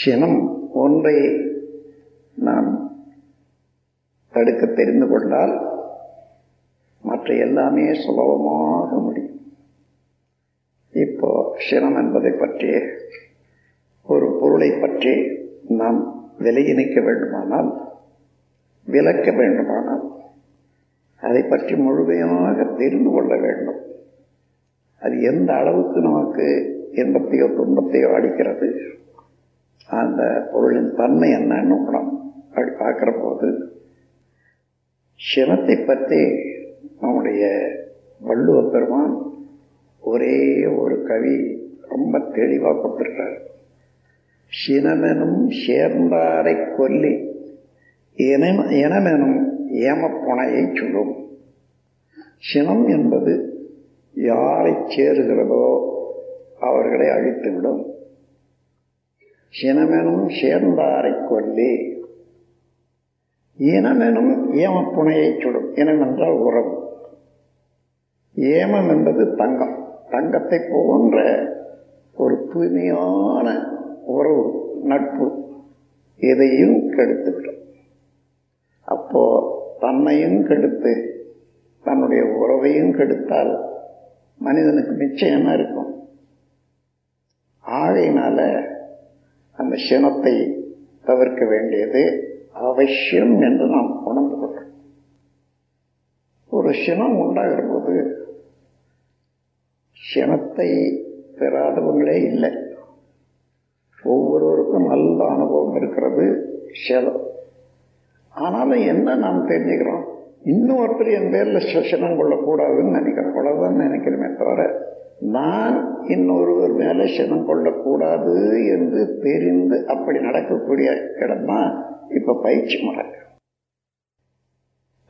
சினம் ஒன்றை நாம் தடுக்க தெரிந்து கொண்டால் மற்ற எல்லாமே சுலபமாக முடியும். இப்போ சினம் என்பதை பற்றி ஒரு பொருளை பற்றி நாம் விலையிணைக்க வேண்டுமானால் விளக்க வேண்டுமானால் அதை பற்றி முழுமையாக தெரிந்து கொள்ள வேண்டும். அது எந்த அளவுக்கு நமக்கு இன்பத்தையோ துன்பத்தையோ அளிக்கிறது? அந்த பொருளின் தன்மை என்னன்னு படம் அப்படி பார்க்கிற போது சிவத்தை பற்றி நம்முடைய வள்ளுவ பெருமான் ஒரே ஒரு கவி ரொம்ப தெளிவாக கொடுத்திருக்கார் சினமெனும் சேர்ந்தாரை கொல்லி இனமெனும் ஏமப்புனையை சொல்லும். சினம் என்பது யாரை சேருகிறதோ அவர்களை அழித்துவிடும். சினமெனும் சேர்ந்தாரை கொல்லி இனமெனும் ஏமப்புனையை சுடும். இனம் என்றால் உறவு. ஏமம் என்பது தங்கம். தங்கத்தை போன்ற ஒரு தூய்மையான உறவு நட்பு. இதையும் கெடுத்துவிடும் அப்போ தன்னையும் கெடுத்து தன்னுடைய உறவையும் கெடுத்தால் மனிதனுக்கு மிச்சம் என்ன இருக்கும். ஆகையினால அந்த சினத்தை தவிர்க்க வேண்டியது அவசியம் என்று நாம் உணர்ந்து கொள்கிறோம். ஒரு சினம் உண்டாகிற போது சினத்தை பெறாதவங்களே இல்லை. ஒவ்வொருவருக்கும் நல்ல அனுபவம் இருக்கிறது சினம். ஆனாலும் என்ன நாம் தெரிஞ்சுக்கிறோம்? இன்னொருத்தர் என் பேரில் சினம் கொள்ளக்கூடாதுன்னு நினைக்கிறோம். அவ்வளோதான் நினைக்கிறோமே தவிர நான் இன்னொருவர் மேலே சினம் கொள்ளக்கூடாது என்று தெரிந்து அப்படி நடக்கக்கூடிய இடம்தான் இப்போ பயிற்சி முறை.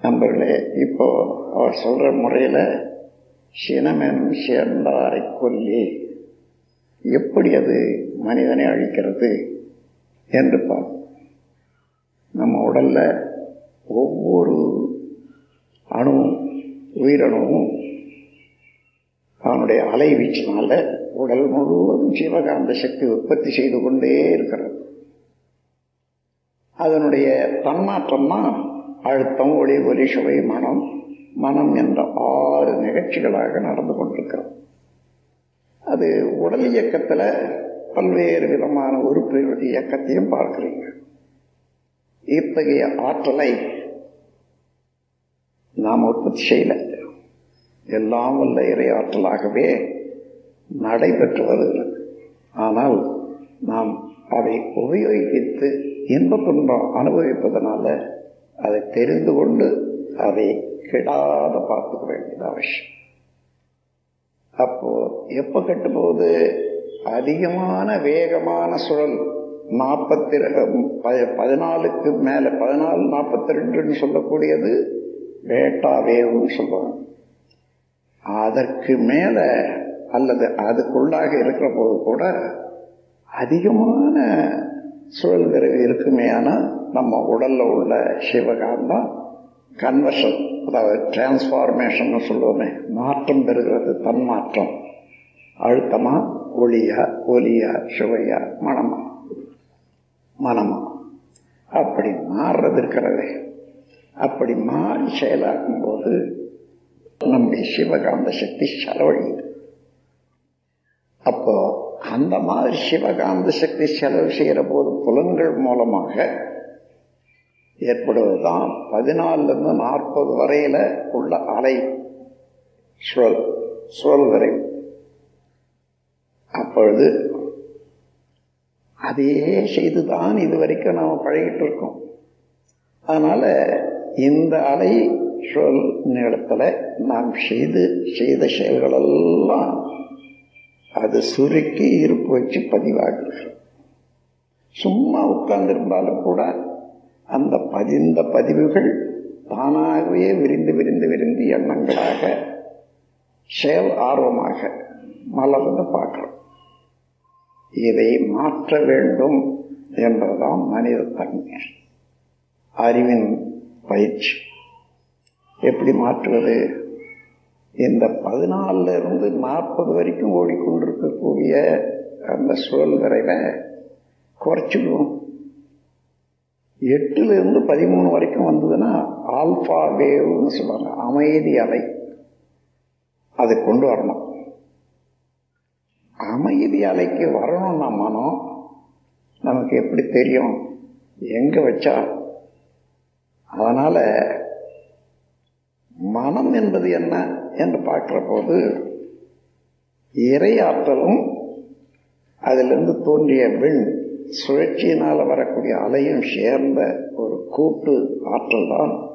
நண்பர்களே இப்போ அவர் சொல்கிற முறையில் சினமெனும் சேர்ந்தாரை கொல்லி எப்படி அது மனிதனை அழிக்கிறது என்று பார்ப்போம். நம்ம உடலில் ஒவ்வொரு அணுவும் உயிரணுவும் அவனுடைய அலைவீச்சினால உடல் முழுவதும் சிவகாந்த சக்தி உற்பத்தி செய்து கொண்டே இருக்கிறது. அதனுடைய தன்மாற்றம் அழுத்தம் ஒளி ஒலி சுவை மனம் மனம் என்ற ஆறு நிகழ்ச்சிகளாக நடந்து கொண்டிருக்கிறோம் அது உடல் இயக்கத்தில் பல்வேறு விதமான உறுப்புகளுடைய இயக்கத்தையும் பார்க்கிறீங்க. இத்தகைய ஆற்றலை நாம் உற்பத்தி செய்யல. எல்லாம் வல்ல இறை நடைபெற்று வருகிறது ஆனால் நாம் அதை உபயோகித்து இன்ப துன்பம் அனுபவிப்பதனால அதை தெரிந்து கொண்டு அதை கெடாத பார்த்துக்க வேண்டியது அவசியம். அப்போ எப்ப கட்டும்போது அதிகமான வேகமான சுழல் நாற்பத்தி பதினாலுக்கு மேல பதினாலு நாற்பத்தி ரெண்டுன்னு சொல்லக்கூடியது வேட்டா வேகம்னு சொல்லுவாங்க. அதற்கு மேல அல்லது அதுக்குள்ளாக இருக்கிற போது கூட அதிகமான சுழல் விரைவு இருக்குமே ஆனால் நம்ம உடலில் உள்ள சிவகாந்தம் கன்வர்ஷன் அதாவது டிரான்ஸ்ஃபார்மேஷன் சொல்லுவோமே மாற்றம் பெறுகிறது தன்மாற்றம். அழுத்தமா ஒளியா ஒலியா சுவையா மனமா மனமா அப்படி மாறுறது இருக்கிறதே. அப்படி மாறி செயலாக்கும் போது நம்முடைய சிவகாந்த சக்தி செலவழியுது. அப்போ அந்த மாதிரி சிவகாந்த சக்தி செலவு செய்கிற போது புலன்கள் மூலமாக ஏற்படுவதுதான் பதினாலுலேருந்து நாற்பது வரையில உள்ள அலை சுழல் சுழல் வரை. அப்பொழுது அதையே செய்துதான் இது வரைக்கும் நாம் பழகிட்டு இருக்கோம். அதனால இந்த அலை சொல் நிலத்தில் நாம் செய்து செய்த செயல்கள் எல்லாம் அது சுருக்கி இருப்பு வச்சு பதிவாகிறது சும்மா உட்கார்ந்திருந்தாலும் கூட அந்த பதிந்த பதிவுகள் தானாகவே விரிந்து விரிந்து விரிந்து எண்ணங்களாக செயல் ஆர்வமாக மலர்ந்து பார்க்கிறோம். இதை மாற்ற வேண்டும் என்பதுதான் மனித தன்மை. அறிவின் பயிற்சி. எப்படி மாற்றுவது? இந்த பதினாலில் இருந்து நாற்பது வரைக்கும் ஓடிக்கொண்டிருக்கக்கூடிய அந்த சுழல் விரைவை குறைச்சிடுவோம் எட்டுலேருந்து பதிமூணு வரைக்கும் வந்ததுன்னா ஆல்ஃபா வேவ்னு சொல்லுவாங்க அமைதி அலை. அதை கொண்டு வரணும். அமைதி அலைக்கு வரணும்னா மனம். நமக்கு எப்படி தெரியும்? எங்கே வச்சா? அதனால் மனம் என்பது என்ன என்று பார்க்கிற போது இறையாற்றலும் அதிலிருந்து தோன்றிய விண் சுழற்சியினால் வரக்கூடிய அலையும் சேர்ந்த ஒரு கூட்டு ஆற்றல் தான்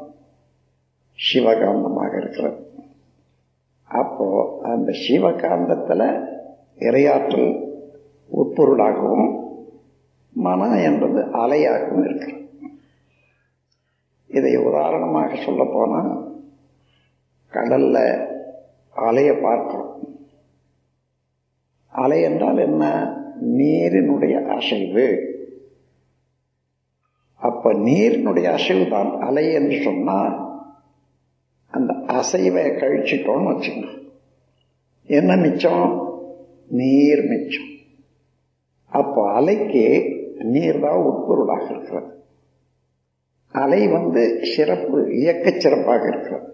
சிவகாந்தமாக இருக்கிறது. அப்போ அந்த சிவகாந்தத்தில் இறையாற்றல் உட்பொருளாகவும் மனம் என்பது அலையாகவும் இருக்கிறது. இதை உதாரணமாக சொல்ல போனால் கடல்ல அலையை பார்க்கிறோம். அலை என்றால் என்ன? நீரினுடைய அசைவு. அப்ப நீரினுடைய அசைவு தான் அலை என்று சொன்னா அந்த அசைவை கழிச்சிட்டோம்னு வச்சுக்கோங்க. என்ன மிச்சம்? நீர் மிச்சம். அப்போ அலைக்கு நீர் தான் உட்பொருளாக இருக்கிறது. அலை வந்து சிறப்பு இயக்க சிறப்பாக இருக்கிறது.